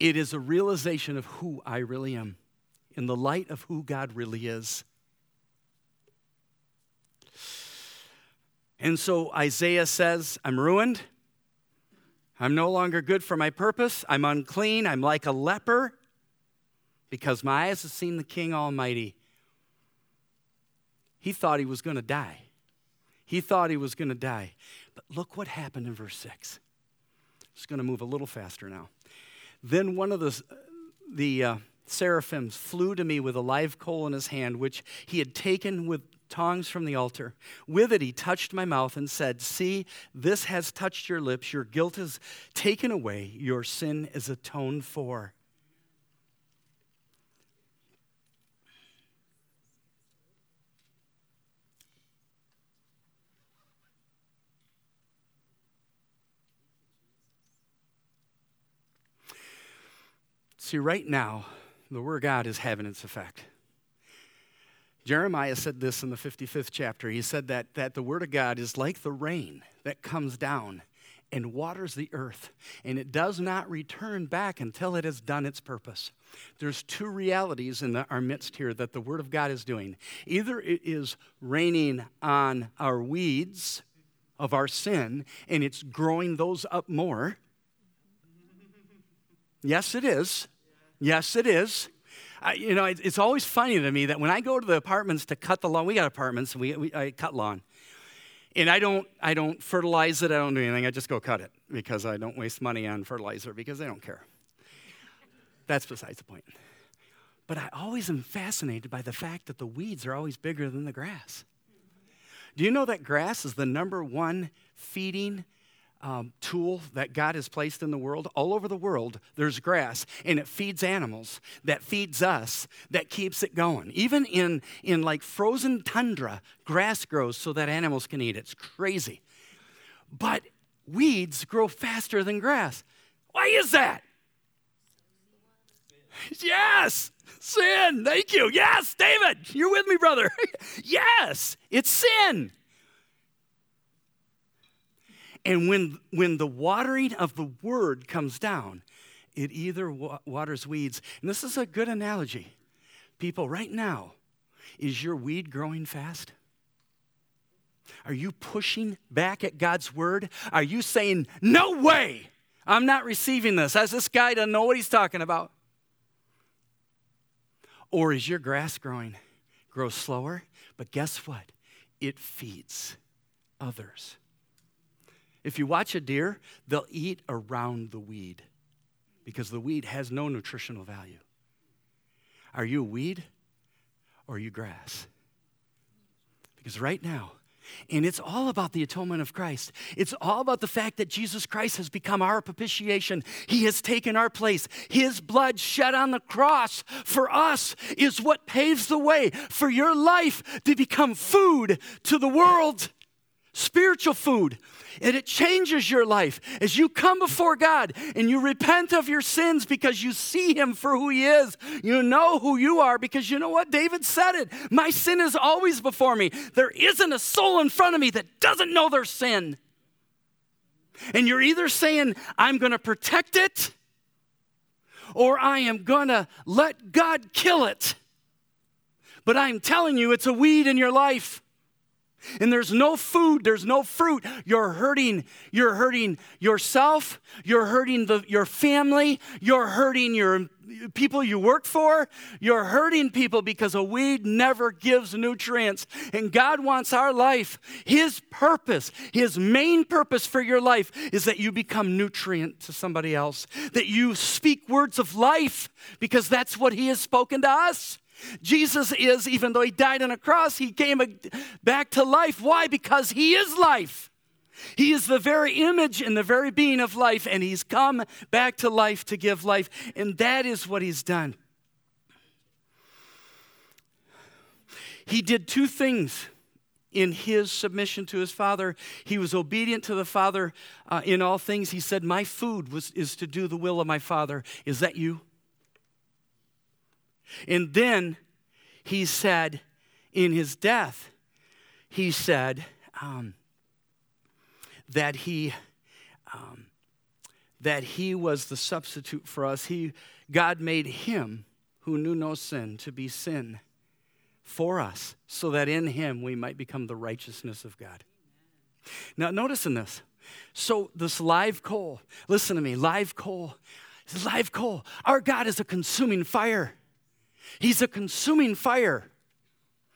It is a realization of who I really am in the light of who God really is. And so Isaiah says, I'm ruined. I'm no longer good for my purpose. I'm unclean. I'm like a leper because my eyes have seen the King Almighty he thought he was going to die. He thought he was going to die. But look what happened in verse 6. It's going to move a little faster now. Then one of the, the uh, seraphims flew to me with a live coal in his hand, which he had taken with tongs from the altar. With it, he touched my mouth and said, See, this has touched your lips. Your guilt is taken away, your sin is atoned for. See, right now, the Word of God is having its effect. Jeremiah said this in the 55th chapter. He said that, that the Word of God is like the rain that comes down and waters the earth, and it does not return back until it has done its purpose. There's two realities in the, our midst here that the Word of God is doing. Either it is raining on our weeds of our sin, and it's growing those up more. Yes, it is. Yes, it is. I, you know, it, it's always funny to me that when I go to the apartments to cut the lawn, we got apartments, we, we I cut lawn, and I don't, I don't fertilize it. I don't do anything. I just go cut it because I don't waste money on fertilizer because they don't care. That's besides the point. But I always am fascinated by the fact that the weeds are always bigger than the grass. Do you know that grass is the number one feeding um, tool that God has placed in the world. All over the world, there's grass, and it feeds animals, that feeds us, that keeps it going. Even in, in like frozen tundra, grass grows so that animals can eat. It's crazy. But weeds grow faster than grass. Why is that? Yes, sin. Thank you. Yes, David, you're with me, brother. yes, it's sin. And when, when the watering of the word comes down, it either wa- waters weeds. And this is a good analogy. People, right now, is your weed growing fast? Are you pushing back at God's word? Are you saying, No way, I'm not receiving this, as this guy doesn't know what he's talking about? Or is your grass growing? Grows slower, but guess what? It feeds others. If you watch a deer, they'll eat around the weed because the weed has no nutritional value. Are you a weed or are you grass? Because right now, and it's all about the atonement of Christ. It's all about the fact that Jesus Christ has become our propitiation. He has taken our place. His blood shed on the cross for us is what paves the way for your life to become food to the world spiritual food. And it changes your life as you come before God and you repent of your sins because you see Him for who He is. You know who you are because you know what? David said it. My sin is always before me. There isn't a soul in front of me that doesn't know their sin. And you're either saying, I'm going to protect it or I am going to let God kill it. But I'm telling you, it's a weed in your life and there's no food there's no fruit. You're hurting you're hurting yourself you're hurting the, your family you're hurting your people you work for you're hurting people because a weed never gives nutrients. And god wants our life his purpose his main purpose for your life is that you become nutrient to somebody else that you speak words of life because that's what he has spoken to us Jesus is, even though he died on a cross, he came back to life. Why? Because he is life. He is the very image and the very being of life, and he's come back to life to give life. And that is what he's done. He did two things in his submission to his father. He was obedient to the father uh, in all things. He said, My food was, is to do the will of my father. Is that you? And then he said, in his death, he said um, that he um, that he was the substitute for us. He God made him who knew no sin to be sin for us, so that in him we might become the righteousness of God. Now, notice in this. So, this live coal, listen to me, live coal, live coal. Our God is a consuming fire. He's a consuming fire.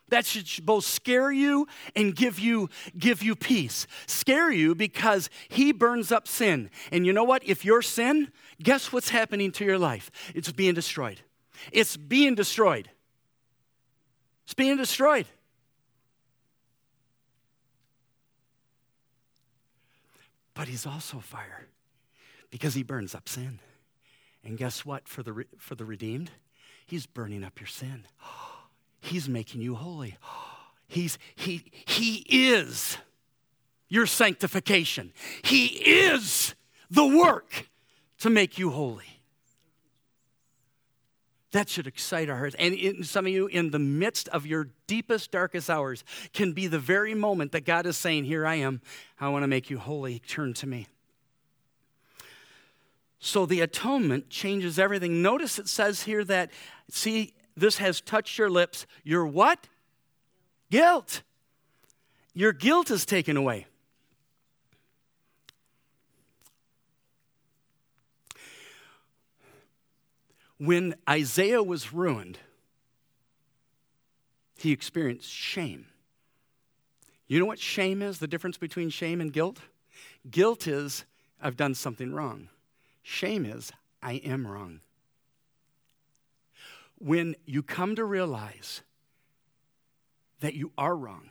That should both scare you and give you, give you peace. Scare you because he burns up sin. And you know what? If you're sin, guess what's happening to your life? It's being destroyed. It's being destroyed. It's being destroyed. But he's also fire because he burns up sin. And guess what? For the, for the redeemed, He's burning up your sin. He's making you holy. He's, he, he is your sanctification. He is the work to make you holy. That should excite our hearts. And in, some of you, in the midst of your deepest, darkest hours, can be the very moment that God is saying, Here I am. I want to make you holy. Turn to me. So the atonement changes everything. Notice it says here that, see, this has touched your lips. Your what? Guilt. Your guilt is taken away. When Isaiah was ruined, he experienced shame. You know what shame is? The difference between shame and guilt? Guilt is, I've done something wrong. Shame is, I am wrong. When you come to realize that you are wrong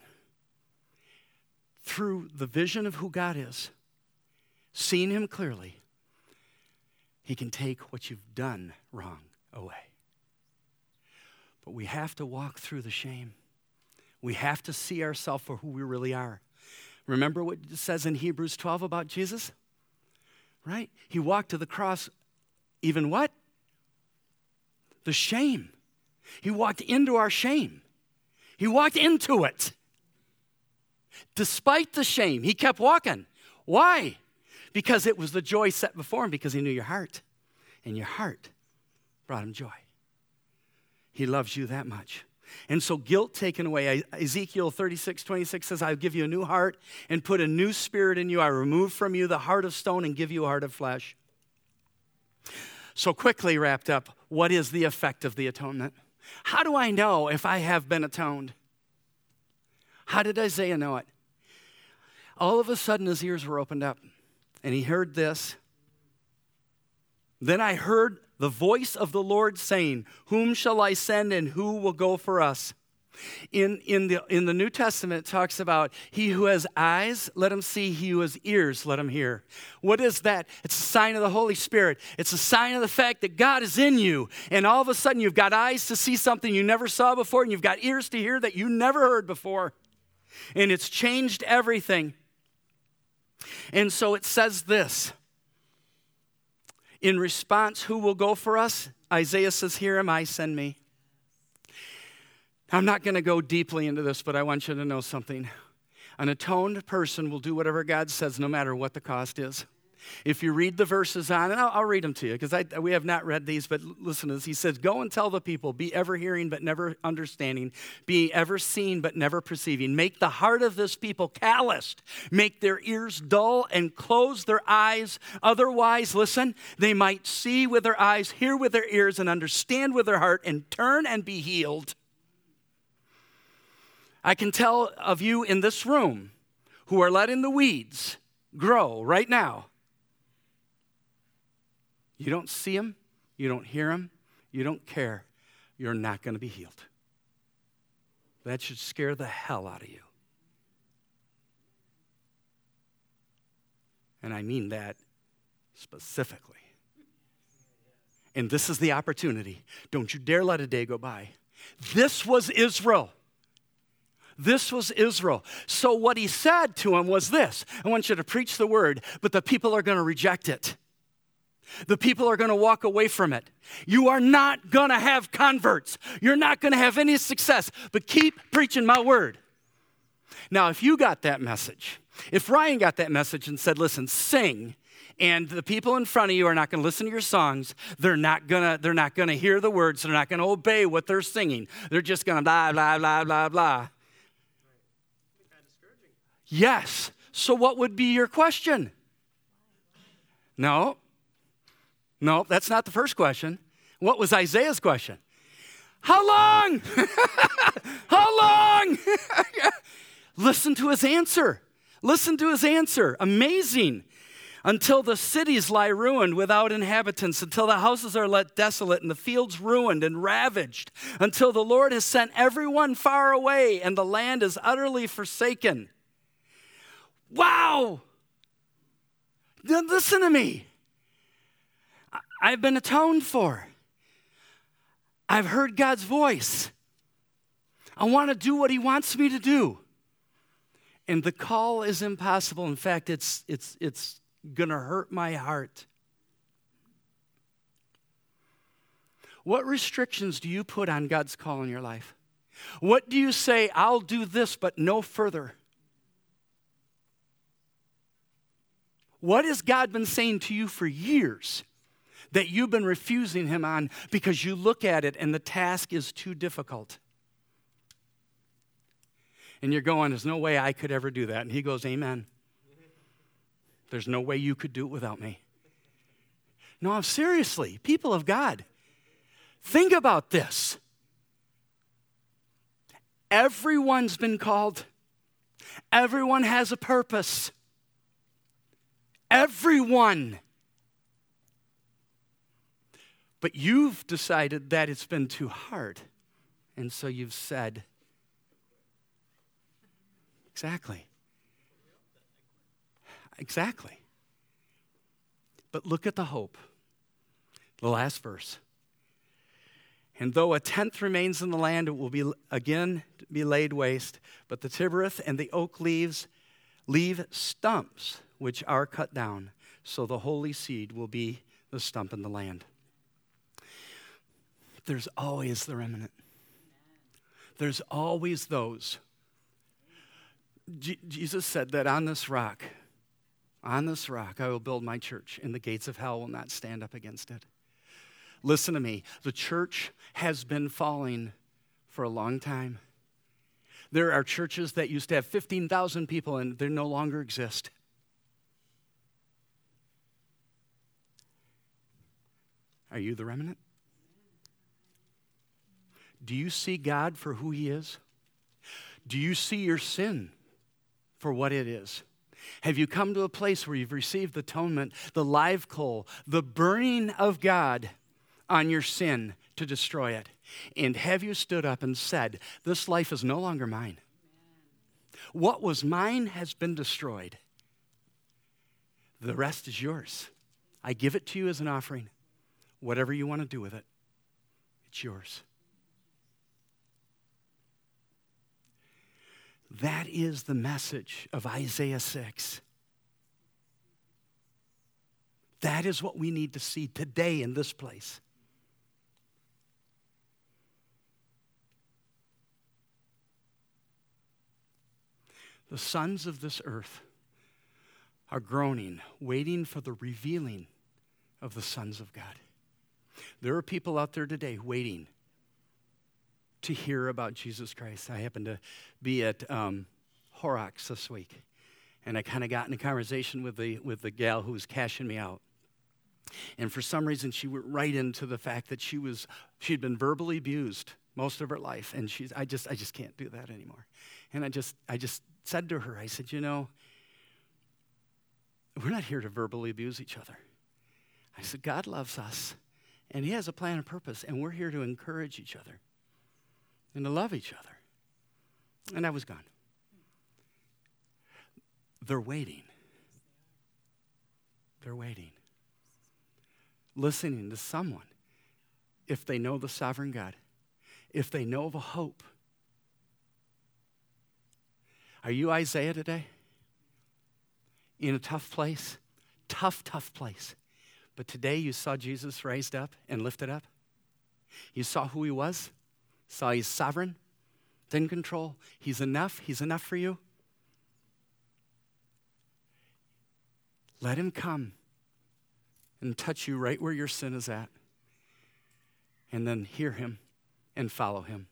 through the vision of who God is, seeing Him clearly, He can take what you've done wrong away. But we have to walk through the shame. We have to see ourselves for who we really are. Remember what it says in Hebrews 12 about Jesus? Right? He walked to the cross, even what? The shame. He walked into our shame. He walked into it. Despite the shame, he kept walking. Why? Because it was the joy set before him, because he knew your heart. And your heart brought him joy. He loves you that much. And so, guilt taken away. Ezekiel 36, 26 says, I'll give you a new heart and put a new spirit in you. I remove from you the heart of stone and give you a heart of flesh. So, quickly wrapped up, what is the effect of the atonement? How do I know if I have been atoned? How did Isaiah know it? All of a sudden, his ears were opened up, and he heard this. Then I heard the voice of the Lord saying, Whom shall I send and who will go for us? In, in, the, in the New Testament, talks about he who has eyes, let him see. He who has ears, let him hear. What is that? It's a sign of the Holy Spirit. It's a sign of the fact that God is in you. And all of a sudden, you've got eyes to see something you never saw before, and you've got ears to hear that you never heard before. and it's changed everything. And so it says this in response, who will go for us? Isaiah says, Here am I, send me. I'm not going to go deeply into this, but I want you to know something. An atoned person will do whatever God says, no matter what the cost is. If you read the verses on, and I'll, I'll read them to you because we have not read these, but listen to this. He says, Go and tell the people, be ever hearing but never understanding, be ever seeing but never perceiving. Make the heart of this people calloused, make their ears dull, and close their eyes. Otherwise, listen, they might see with their eyes, hear with their ears, and understand with their heart, and turn and be healed. I can tell of you in this room who are letting the weeds grow right now you don't see him, you don't hear him, you don't care, you're not going to be healed. That should scare the hell out of you. And I mean that specifically. And this is the opportunity. Don't you dare let a day go by. This was Israel. This was Israel. So, what he said to him was this I want you to preach the word, but the people are going to reject it. The people are going to walk away from it. You are not going to have converts. You're not going to have any success, but keep preaching my word. Now, if you got that message, if Ryan got that message and said, listen, sing, and the people in front of you are not going to listen to your songs, they're not going to they're not going to hear the words, they're not going to obey what they're singing. They're just going to blah blah blah blah blah. Yes. So what would be your question? No, no, that's not the first question. What was Isaiah's question? How long? How long? Listen to his answer. Listen to his answer. Amazing. Until the cities lie ruined without inhabitants, until the houses are let desolate and the fields ruined and ravaged, until the Lord has sent everyone far away and the land is utterly forsaken. Wow! Listen to me. I've been atoned for. I've heard God's voice. I want to do what He wants me to do. And the call is impossible. In fact, it's, it's, it's going to hurt my heart. What restrictions do you put on God's call in your life? What do you say, I'll do this, but no further? What has God been saying to you for years? That you've been refusing Him on because you look at it and the task is too difficult. And you're going, There's no way I could ever do that. And He goes, Amen. There's no way you could do it without me. No, I'm seriously, people of God, think about this. Everyone's been called, everyone has a purpose. Everyone. But you've decided that it's been too hard. And so you've said, Exactly. Exactly. But look at the hope. The last verse. And though a tenth remains in the land, it will be again be laid waste. But the terebinth and the oak leaves leave stumps which are cut down. So the holy seed will be the stump in the land there's always the remnant. There's always those. J- Jesus said that on this rock, on this rock, I will build my church, and the gates of hell will not stand up against it. Listen to me. The church has been falling for a long time. There are churches that used to have 15,000 people, and they no longer exist. Are you the remnant? Do you see God for who He is? Do you see your sin for what it is? Have you come to a place where you've received the atonement, the live coal, the burning of God on your sin to destroy it? And have you stood up and said, This life is no longer mine? What was mine has been destroyed. The rest is yours. I give it to you as an offering. Whatever you want to do with it, it's yours. That is the message of Isaiah 6. That is what we need to see today in this place. The sons of this earth are groaning, waiting for the revealing of the sons of God. There are people out there today waiting to hear about Jesus Christ. I happened to be at um, Horrocks this week, and I kind of got in a conversation with the, with the gal who was cashing me out. And for some reason, she went right into the fact that she was, she'd been verbally abused most of her life. And she's, I just, I just can't do that anymore. And I just, I just said to her, I said, you know, we're not here to verbally abuse each other. I said, God loves us, and He has a plan and purpose, and we're here to encourage each other and to love each other. And I was gone. They're waiting. They're waiting. Listening to someone, if they know the sovereign God, if they know of a hope. Are you Isaiah today? In a tough place? Tough, tough place. But today you saw Jesus raised up and lifted up. You saw who he was, saw he's sovereign, in control. He's enough. He's enough for you. Let him come and touch you right where your sin is at. And then hear him and follow him.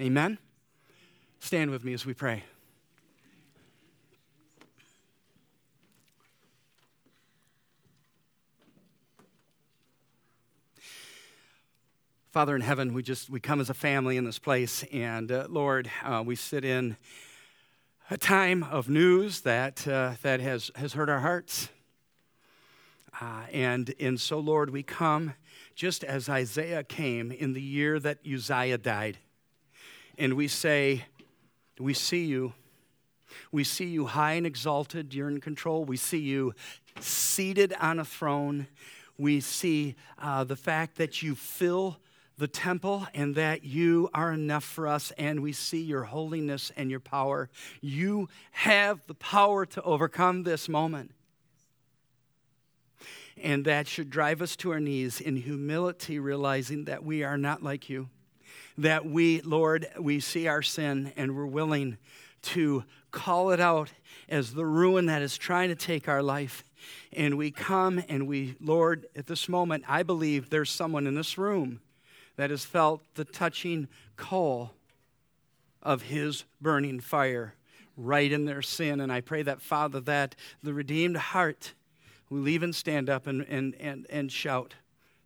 Amen? Stand with me as we pray. Father in heaven, we just we come as a family in this place, and uh, Lord, uh, we sit in a time of news that uh, that has has hurt our hearts, uh, and and so Lord, we come just as Isaiah came in the year that Uzziah died, and we say, we see you. We see you high and exalted. You're in control. We see you seated on a throne. We see uh, the fact that you fill the temple and that you are enough for us, and we see your holiness and your power. You have the power to overcome this moment. And that should drive us to our knees in humility, realizing that we are not like you. That we, Lord, we see our sin and we're willing to call it out as the ruin that is trying to take our life. And we come and we, Lord, at this moment, I believe there's someone in this room that has felt the touching coal of his burning fire right in their sin. And I pray that, Father, that the redeemed heart will even stand up and, and, and, and shout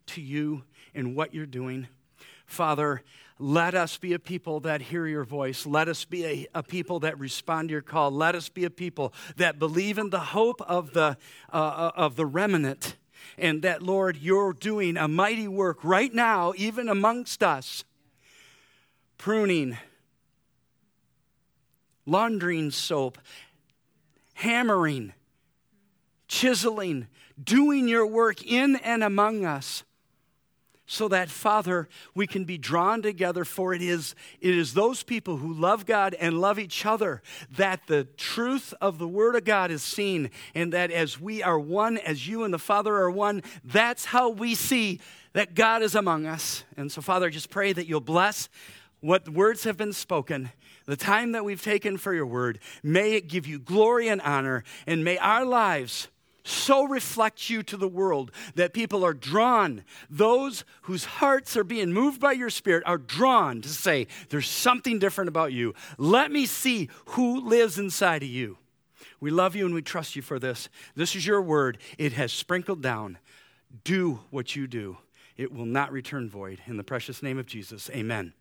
to you in what you're doing. Father, let us be a people that hear your voice. Let us be a, a, people that respond to your call. Let us be a people that believe in the hope of the, uh, uh of the remnant and that, Lord, you're doing a mighty work right now, even amongst us. Pruning, laundering soap, hammering, chiseling, doing your work in and among us so that father we can be drawn together for it is it is those people who love god and love each other that the truth of the word of god is seen and that as we are one as you and the father are one that's how we see that god is among us. And so father just pray that you'll bless what words have been spoken the time that we've taken for your word. May it give you glory and honor and may our lives so reflect you to the world that people are drawn. Those whose hearts are being moved by your spirit are drawn to say, There's something different about you. Let me see who lives inside of you. We love you and we trust you for this. This is your word, it has sprinkled down. Do what you do, it will not return void. In the precious name of Jesus, amen.